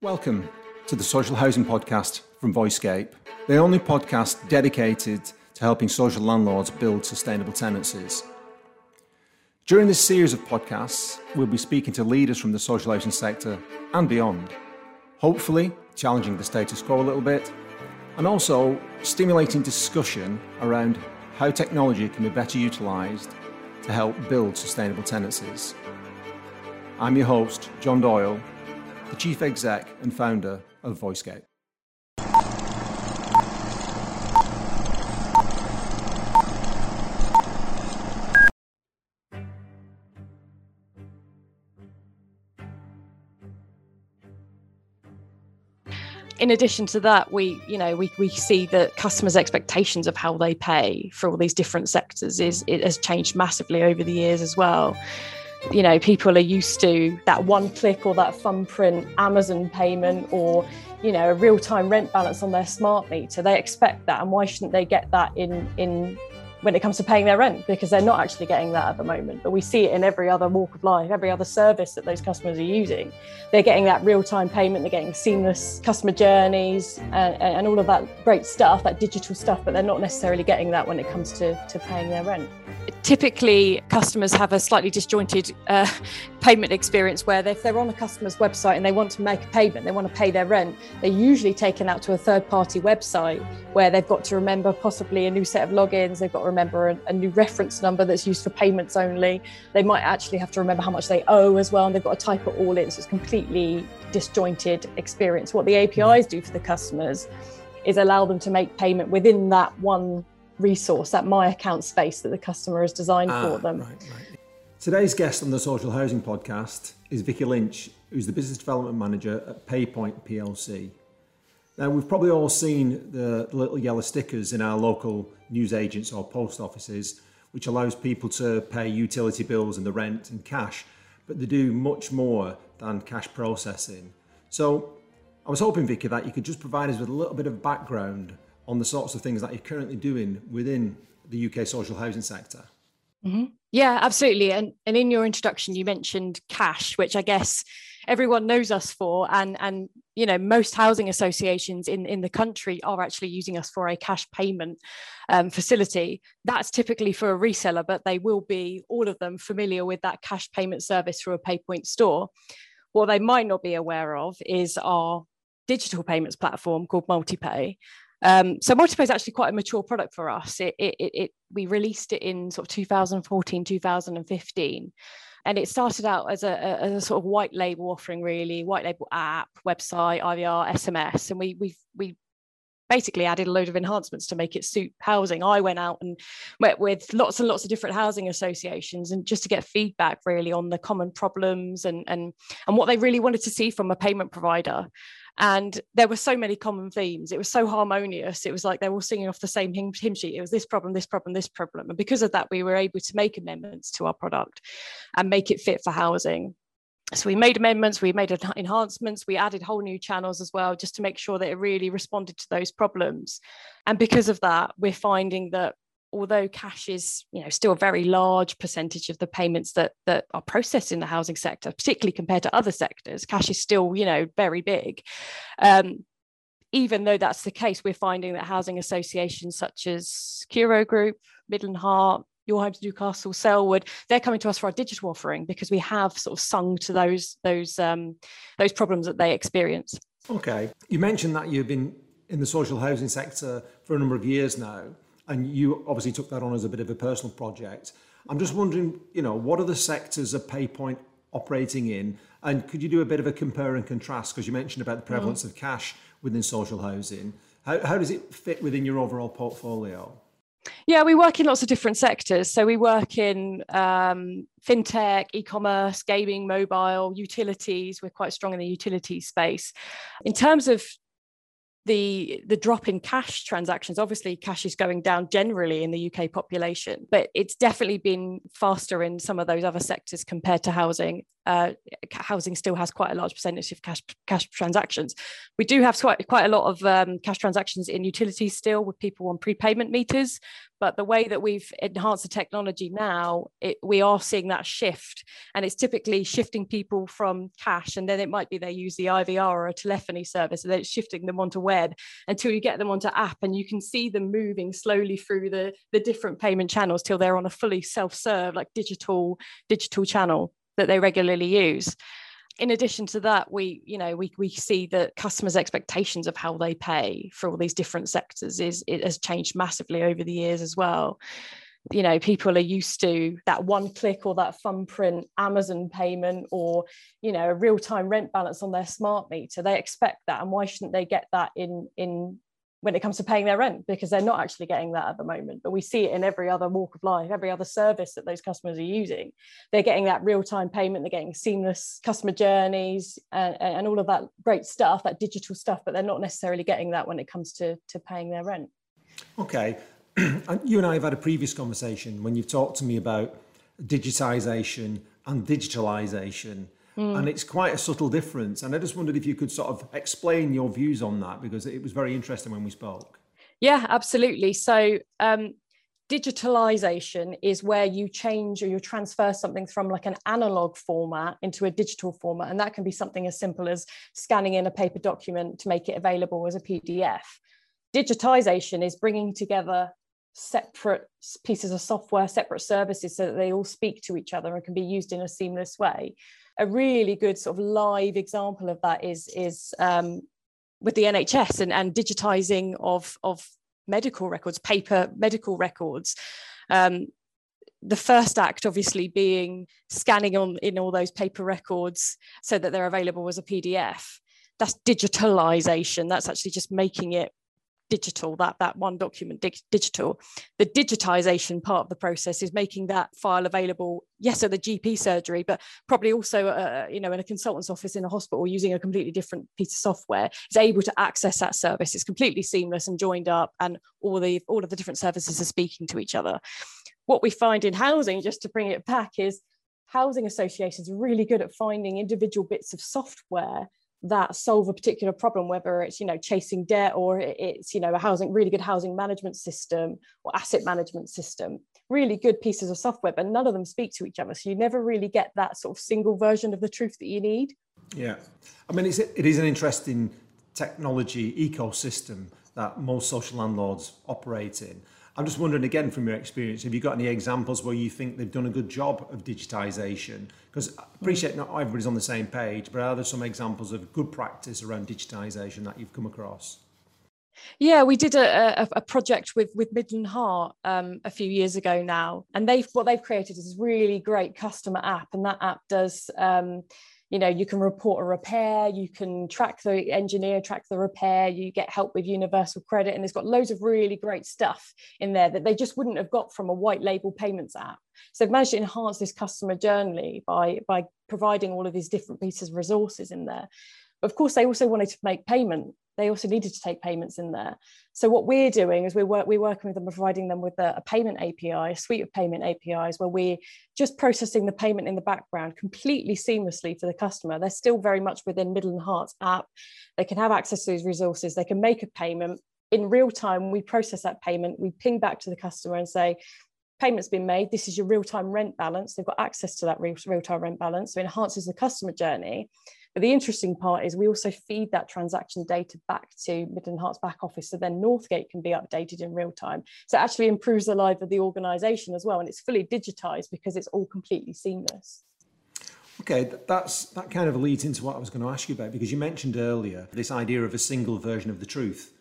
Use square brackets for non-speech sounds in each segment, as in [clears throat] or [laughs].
Welcome to the Social Housing Podcast from Voicescape, the only podcast dedicated to helping social landlords build sustainable tenancies. During this series of podcasts, we'll be speaking to leaders from the social housing sector and beyond, hopefully challenging the status quo a little bit, and also stimulating discussion around how technology can be better utilised to help build sustainable tenancies. I'm your host, John Doyle, the chief exec and founder of Voicescape. in addition to that, we, you know, we, we see that customers' expectations of how they pay for all these different sectors is it has changed massively over the years as well you know people are used to that one click or that thumbprint amazon payment or you know a real-time rent balance on their smart meter. They expect that and why shouldn't they get that in in when it comes to paying their rent because they're not actually getting that at the moment. But we see it in every other walk of life, every other service that those customers are using. They're getting that real time payment, they're getting seamless customer journeys and, and all of that great stuff, that digital stuff, but they're not necessarily getting that when it comes to, to paying their rent. Typically, customers have a slightly disjointed uh, payment experience where if they're on a customer's website and they want to make a payment, they want to pay their rent, they're usually taken out to a third party website where they've got to remember possibly a new set of logins, they've got to remember a, a, new reference number that's used for payments only. They might actually have to remember how much they owe as well, and they've got to type it all in. So it's a completely disjointed experience. What the APIs do for the customers is allow them to make payment within that one resource, that my account space that the customer has designed ah, for them. Right, right. Today's guest on the Social Housing Podcast is Vicky Lynch, who's the Business Development Manager at PayPoint PLC. Now, we've probably all seen the little yellow stickers in our local newsagents or post offices, which allows people to pay utility bills and the rent in cash, but they do much more than cash processing. So, I was hoping, Vicky, that you could just provide us with a little bit of background on the sorts of things that you're currently doing within the UK social housing sector. Mm-hmm. Yeah, absolutely. And and in your introduction, you mentioned cash, which I guess everyone knows us for, and and you know most housing associations in in the country are actually using us for a cash payment um, facility. That's typically for a reseller, but they will be all of them familiar with that cash payment service through a PayPoint store. What they might not be aware of is our digital payments platform called MultiPay, um, so MultiPay is actually quite a mature product for us. It, it, it, we released it in sort of 2014, 2015. And it started out as a, a sort of white label offering, really, white label app, website, IVR, SMS. And we, we, we basically added a load of enhancements to make it suit housing. I went out and met with lots and lots of different housing associations and just to get feedback really on the common problems and and and what they really wanted to see from a payment provider and there were so many common themes. It was so harmonious. It was like they were all singing off the same hymn, hymn sheet. It was this problem this problem this problem. And because of that we were able to make amendments to our product and make it fit for housing. So we made amendments we made enhancements we added whole new channels as well just to make sure that it really responded to those problems. And because of that we're finding that although cash is you know still a very large percentage of the payments that that are processed in the housing sector particularly compared to other sectors cash is still you know very big. Um, even though that's the case we're finding that housing associations such as Curo Group Midland Heart your homes Newcastle Selwood they're coming to us for our digital offering because we have sort of sung to those those um, those problems that they experience. Okay. You mentioned that you've been in the social housing sector for a number of years now and you obviously took that on as a bit of a personal project. I'm just wondering, you know, what are the sectors of PayPoint operating in? And could you do a bit of a compare and contrast? Because you mentioned about the prevalence mm. of cash within social housing. How, how does it fit within your overall portfolio? Yeah, we work in lots of different sectors. So we work in um, fintech, e-commerce, gaming, mobile, utilities. We're quite strong in the utilities space. In terms of the the drop in cash transactions obviously cash is going down generally in the UK population but it's definitely been faster in some of those other sectors compared to housing. Uh, housing still has quite a large percentage of cash cash transactions. We do have quite quite a lot of um, cash transactions in utilities still with people on prepayment meters but the way that we've enhanced the technology now it, we are seeing that shift and it's typically shifting people from cash and then it might be they use the ivr or a telephony service and then it's shifting them onto until you get them onto app and you can see them moving slowly through the the different payment channels till they're on a fully self-serve like digital digital channel that they regularly use in addition to that, we, you know, we, we see that customers' expectations of how they pay for all these different sectors is it has changed massively over the years as well. You know, people are used to that one click or that thumbprint Amazon payment or, you know, a real-time rent balance on their smart meter. They expect that. And why shouldn't they get that in in when it comes to paying their rent? Because they're not actually getting that at the moment. But we see it in every other walk of life every other service that those customers are using. They're getting that real-time payment. They're getting seamless customer journeys and, and all of that great stuff that digital stuff but they're not necessarily getting that when it comes to, to paying their rent. Okay [clears throat] you and i have had a previous conversation when you've talked to me about digitization and digitalization Mm. And it's quite a subtle difference. And I just wondered if you could sort of explain your views on that because it was very interesting when we spoke. Yeah, absolutely. So, um, digitalization is where you change or you transfer something from like an analog format into a digital format. And that can be something as simple as scanning in a paper document to make it available as a PDF. Digitization is bringing together separate pieces of software, separate services so that they all speak to each other and can be used in a seamless way a really good sort of live example of that is is um, with the NHS and, and digitizing of of medical records, paper medical records. Um, the first act obviously being scanning on in all those paper records so that they're available as a PDF. That's digitalization. That's actually just making it digital that that one document dig- digital the digitization part of the process is making that file available. Yes at the gp surgery but probably also uh, you know in a consultant's office in a hospital using a completely different piece of software is able to access that service. It's completely seamless and joined up and all the all of the different services are speaking to each other. What we find in housing just to bring it back is housing associations are really good at finding individual bits of software that solve a particular problem whether it's you know chasing debt or it's you know a housing really good housing management system or asset management system. Really good pieces of software but none of them speak to each other. So you never really get that sort of single version of the truth that you need. Yeah. I mean it's, it is an interesting technology ecosystem that most social landlords operate in I'm just wondering again from your experience, have you got any examples where you think they've done a good job of digitisation? Because I appreciate not everybody's on the same page, but are there some examples of good practice around digitisation that you've come across? Yeah, we did a, a, a project with with Midland Heart um, a few years ago now, and they've what they've created is this really great customer app, and that app does. Um, you know you can report a repair you can track the engineer track the repair you get help with universal credit and it's got loads of really great stuff in there that they just wouldn't have got from a white label payments app. So they've managed to enhance this customer journey by by providing all of these different pieces of resources in there but of course they also wanted to make payment they also needed to take payments in there. So what we're doing is we work we're working with them, providing them with a, a, payment API, a suite of payment APIs, where we're just processing the payment in the background completely seamlessly for the customer. They're still very much within Midland Hearts app. They can have access to these resources. They can make a payment in real time. We process that payment. We ping back to the customer and say, payment's been made. This is your real-time rent balance. They've got access to that real, real-time rent balance. So it enhances the customer journey. But the interesting part is we also feed that transaction data back to Midland Hearts back office so then Northgate can be updated in real time. So it actually improves the life of the organisation as well. And it's fully digitised because it's all completely seamless. Okay, that's that kind of leads into what I was going to ask you about because you mentioned earlier this idea of a single version of the truth.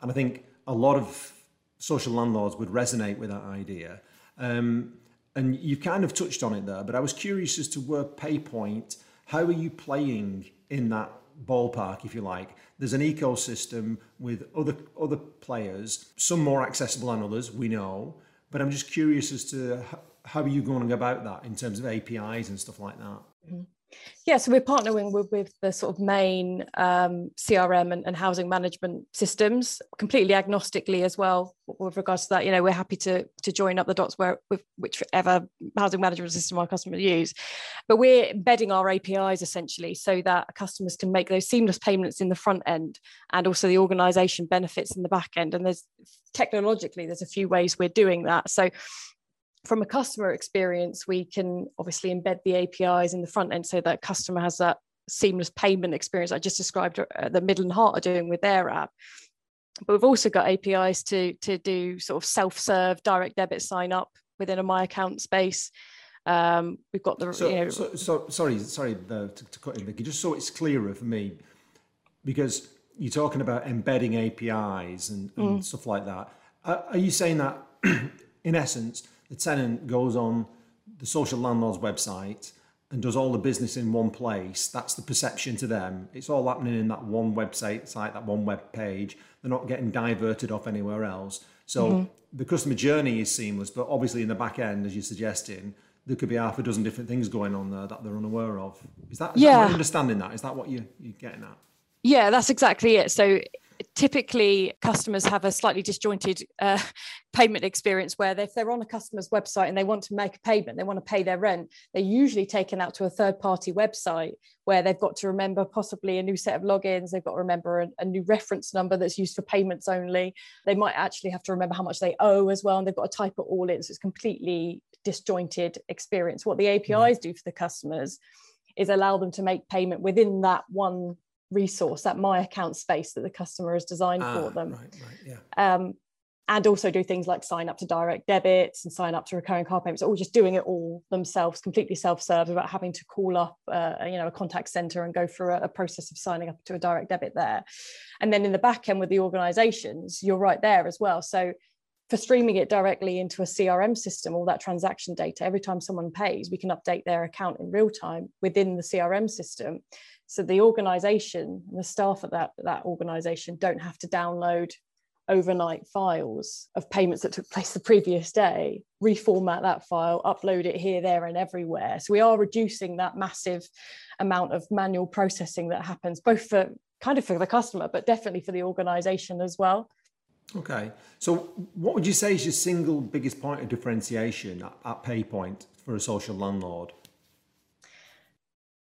And I think a lot of social landlords would resonate with that idea. Um, and you kind of touched on it there, but I was curious as to where PayPoint how are you playing in that ballpark, if you like? There's an ecosystem with other other players, some more accessible than others, we know. But I'm just curious as to how are you going about that in terms of APIs and stuff like that? Mm-hmm. Yeah, so we're partnering with, with the sort of main um, CRM and, and, housing management systems, completely agnostically as well with regards to that. You know, we're happy to to join up the dots where with whichever housing management system our customers use, but we're embedding our APIs essentially so that customers can make those seamless payments in the front end, and also the organisation benefits in the back end. And there's technologically there's a few ways we're doing that. So from a customer experience, we can obviously embed the APIs in the front end so that customer has that seamless payment experience I just described uh, that Midland Heart are doing with their app. But we've also got APIs to, to do sort of self-serve direct debit sign up within a My Account space. Um, we've got the so, you know, so, so sorry sorry to, to cut in, Vicky, just so it's clearer for me, because you're talking about embedding APIs and, and mm. stuff like that. Are, are you saying that [clears throat] in essence? The tenant goes on the social landlord's website and does all the business in one place, that's the perception to them. It's all happening in that one website site, that one web page. They're not getting diverted off anywhere else. So mm-hmm. the customer journey is seamless, but obviously in the back end, as you're suggesting, there could be half a dozen different things going on there that they're unaware of. Is that, is yeah. that understanding that? Is that what you, you're getting at? Yeah, that's exactly it. So typically customers have a slightly disjointed uh, [laughs] payment experience where if they're on a customer's website and they want to make a payment they want to pay their rent they're usually taken out to a third party website where they've got to remember possibly a new set of logins they've got to remember a, a new reference number that's used for payments only. They might actually have to remember how much they owe as well and they've got to type it all in. So it's completely disjointed experience. What the apis mm. do for the customers is allow them to make payment within that one resource, that my account space that the customer has designed ah, for them. Right, right, yeah. Um, and also do things like sign up to direct debits and sign up to recurring car payments, or just doing it all themselves, completely self-serve, without having to call up, uh, you know, a contact center and go through a, a, process of signing up to a direct debit there. And then in the back end with the organizations, you're right there as well. So for streaming it directly into a CRM system, all that transaction data, every time someone pays, we can update their account in real time within the CRM system. So the organization and the staff at that, that organization don't have to download overnight files of payments that took place the previous day, reformat that file, upload it here, there, and everywhere. So we are reducing that massive amount of manual processing that happens, both for kind of for the customer, but definitely for the organization as well. Okay. So what would you say is your single biggest point of differentiation at, at PayPoint for a social landlord?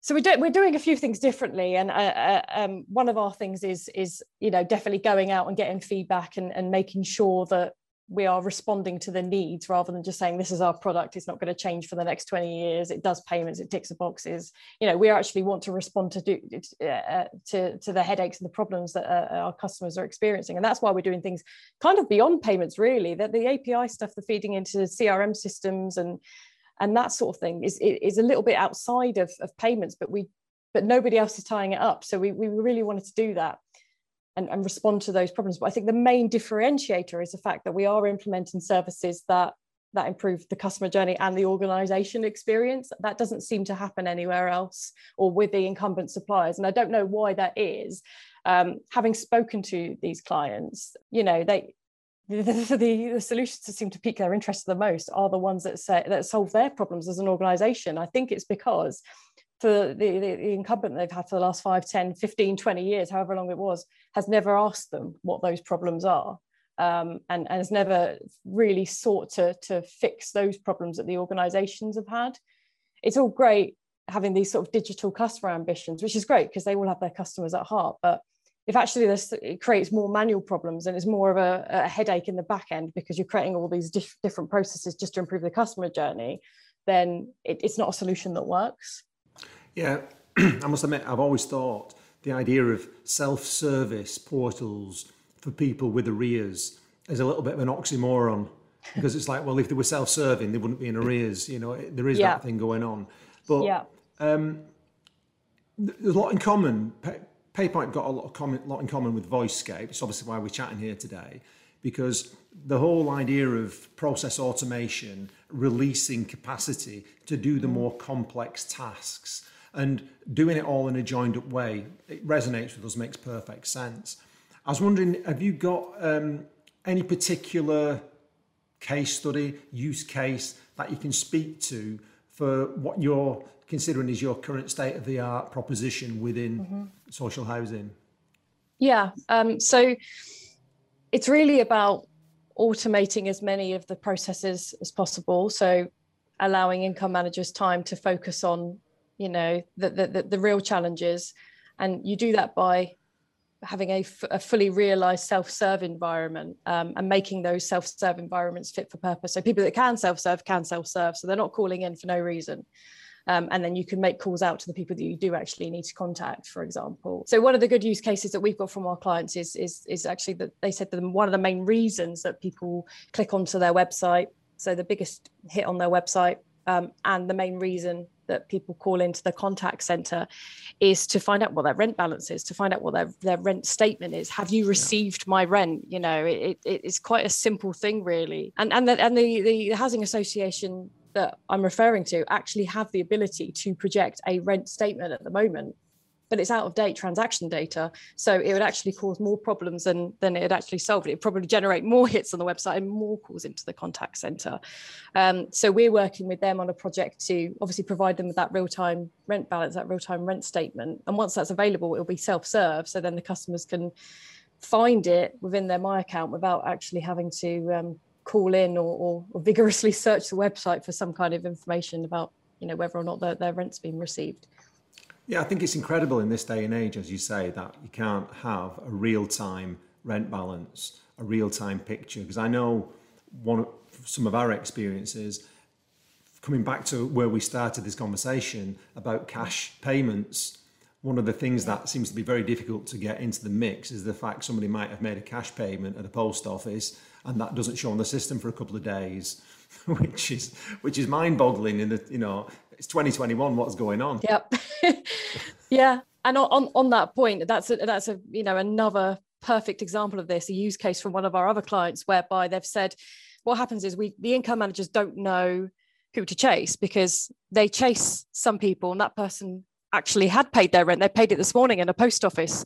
So we're, do, we're doing a few things differently and uh, uh, um, one of our things is is you know definitely going out and getting feedback and, and making sure that we are responding to the needs rather than just saying this is our product it's not going to change for the next 20 years it does payments it ticks the boxes. You know we actually want to respond to do uh, uh, to, to the headaches and the problems that uh, our customers are experiencing and that's why we're doing things kind of beyond payments really. That the api stuff the feeding into crm systems and and that sort of thing is is a little bit outside of, of payments but we but nobody else is tying it up. So we, we really wanted to do that and, and respond to those problems. But i think the main differentiator is the fact that we are implementing services that that improve the customer journey and the organization experience. That doesn't seem to happen anywhere else or with the incumbent suppliers. And i don't know why that is. Um, having spoken to these clients you know they [laughs] the, the, the, solutions that seem to pique their interest the most are the ones that say that solve their problems as an organization. I think it's because for the, the, the, incumbent they've had for the last 5 10 15 20 years however long it was has never asked them what those problems are um, and, and has never really sought to, to fix those problems that the organizations have had. It's all great having these sort of digital customer ambitions which is great because they will have their customers at heart but if actually this it creates more manual problems and it's more of a, a headache in the back end because you're creating all these diff- different processes just to improve the customer journey then it, it's not a solution that works yeah [clears throat] i must admit i've always thought the idea of self-service portals for people with arrears is a little bit of an oxymoron [laughs] because it's like well if they were self-serving they wouldn't be in arrears you know there is yeah. that thing going on but yeah. um, there's a lot in common PayPoint got a lot, of lot in common with VoiceScape. It's obviously why we're chatting here today, because the whole idea of process automation, releasing capacity to do the more complex tasks, and doing it all in a joined up way, it resonates with us, makes perfect sense. I was wondering, have you got um, any particular case study, use case that you can speak to for what you're considering is your current state of the art proposition within mm-hmm. social housing? Yeah. Um, so it's really about automating as many of the processes as possible. So allowing income managers time to focus on, you know, the, the, the real challenges. And you do that by having a, fully realized self-serve environment um, and making those self-serve environments fit for purpose. So people that can self-serve can self-serve so they're not calling in for no reason. Um, and then you can make calls out to the people that you do actually need to contact for example. So one of the good use cases that we've got from our clients is is, is actually that they said that one of the main reasons that people click onto their website so the biggest hit on their website um, and the main reason that people call into the contact center is to find out what their rent balance is to find out what their, their rent statement is. Have you received yeah. my rent? You know it, it, it's quite a simple thing really. And and the, and the, the housing association that i'm referring to actually have the ability to project a rent statement at the moment but it's out of date transaction data. So it would actually cause more problems than, than it actually solve. It would probably generate more [laughs] hits on the website and more calls into the contact center. Um, so we're working with them on a project to obviously provide them with that real-time rent balance, that real-time rent statement. And once that's available, it'll be self-serve. So then the customers can find it within their My account without actually having to um, call in or, or, or, vigorously [laughs] search the website for some kind of information about you know whether or not their rent's been received. Yeah, I think it's incredible in this day and age, as you say, that you can't have a real time rent balance, a real time picture. Because I know one of some of our experiences coming back to where we started this conversation about cash payments. One of the things that seems to be very difficult to get into the mix is the fact somebody might have made a cash payment at a post office and that doesn't show on the system for a couple of days, [laughs] which is which is mind-boggling. In the you know it's 2021 what's going on yep yeah and on on that point that's a, that's a you know another perfect example of this a use case from one of our other clients whereby they've said what happens is we the income managers don't know who to chase because they chase some people and that person actually had paid their rent. They paid it this morning in a post office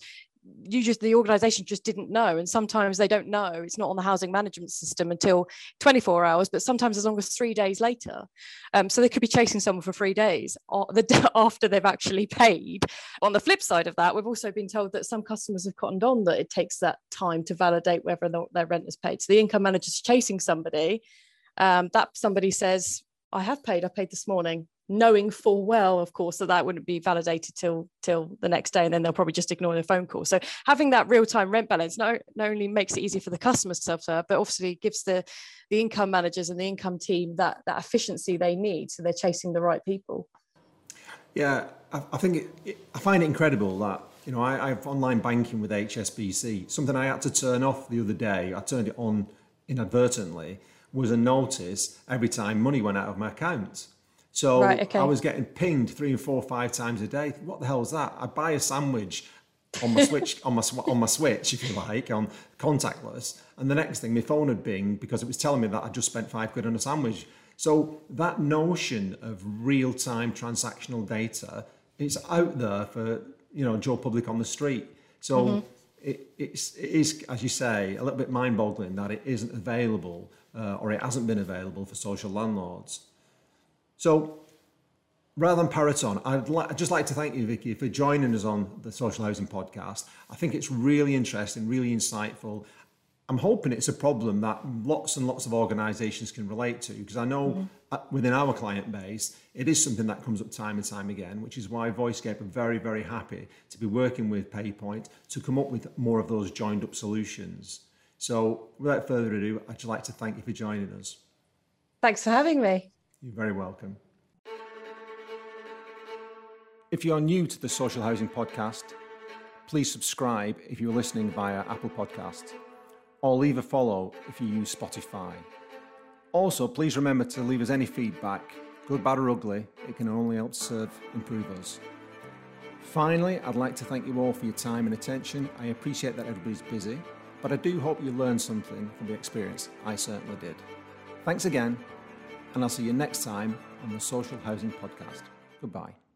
you just the organization just didn't know. And sometimes they don't know. It's not on the housing management system until 24 hours but sometimes as long as three days later. Um, so they could be chasing someone for three days [laughs] after they've actually paid. On the flip side of that we've also been told that some customers have cottoned on that it takes that time to validate whether or not their rent is paid. So the income manager is chasing somebody. Um, that somebody says i have paid. I paid this morning knowing full well of course that that wouldn't be validated till till the next day and then they'll probably just ignore the phone call. So having that real-time rent balance not, not only makes it easy for the customers to self-serve but obviously gives the the income managers and the income team that that efficiency they need so they're chasing the right people. Yeah i, I think it, it, i find it incredible that you know I, I have online banking with hsbc something i had to turn off the other day i turned it on inadvertently was a notice every time money went out of my account so right, okay. I was getting pinged three and four, five times a day. What the hell is that? I buy a sandwich on my switch on my on my switch, if you like, on contactless, and the next thing my phone had binged because it was telling me that I just spent five quid on a sandwich. So that notion of real time transactional data, it's out there for you know Joe Public on the street. So. Mm-hmm. It, it's, it is, as you say, a little bit mind-boggling that it isn't available uh, or it hasn't been available for social landlords. So rather than Paraton, I'd, li- I'd, just like to thank you, Vicky, for joining us on the Social Housing Podcast. I think it's really interesting, really insightful. I'm hoping it's a problem that lots and lots of organisations can relate to because I know mm-hmm. within our client base, it is something that comes up time and time again, which is why VoiceScape are very, very happy to be working with PayPoint to come up with more of those joined up solutions. So without further ado, I'd just like to thank you for joining us. Thanks for having me. You're very welcome. If you're new to the Social Housing Podcast, please subscribe if you're listening via Apple Podcast, or leave a follow if you use Spotify. Also, please remember to leave us any feedback, good, bad, or ugly. It can only help serve improve us. Finally, I'd like to thank you all for your time and attention. I appreciate that everybody's busy, but I do hope you learned something from the experience. I certainly did. Thanks again, and I'll see you next time on the Social Housing Podcast. Goodbye.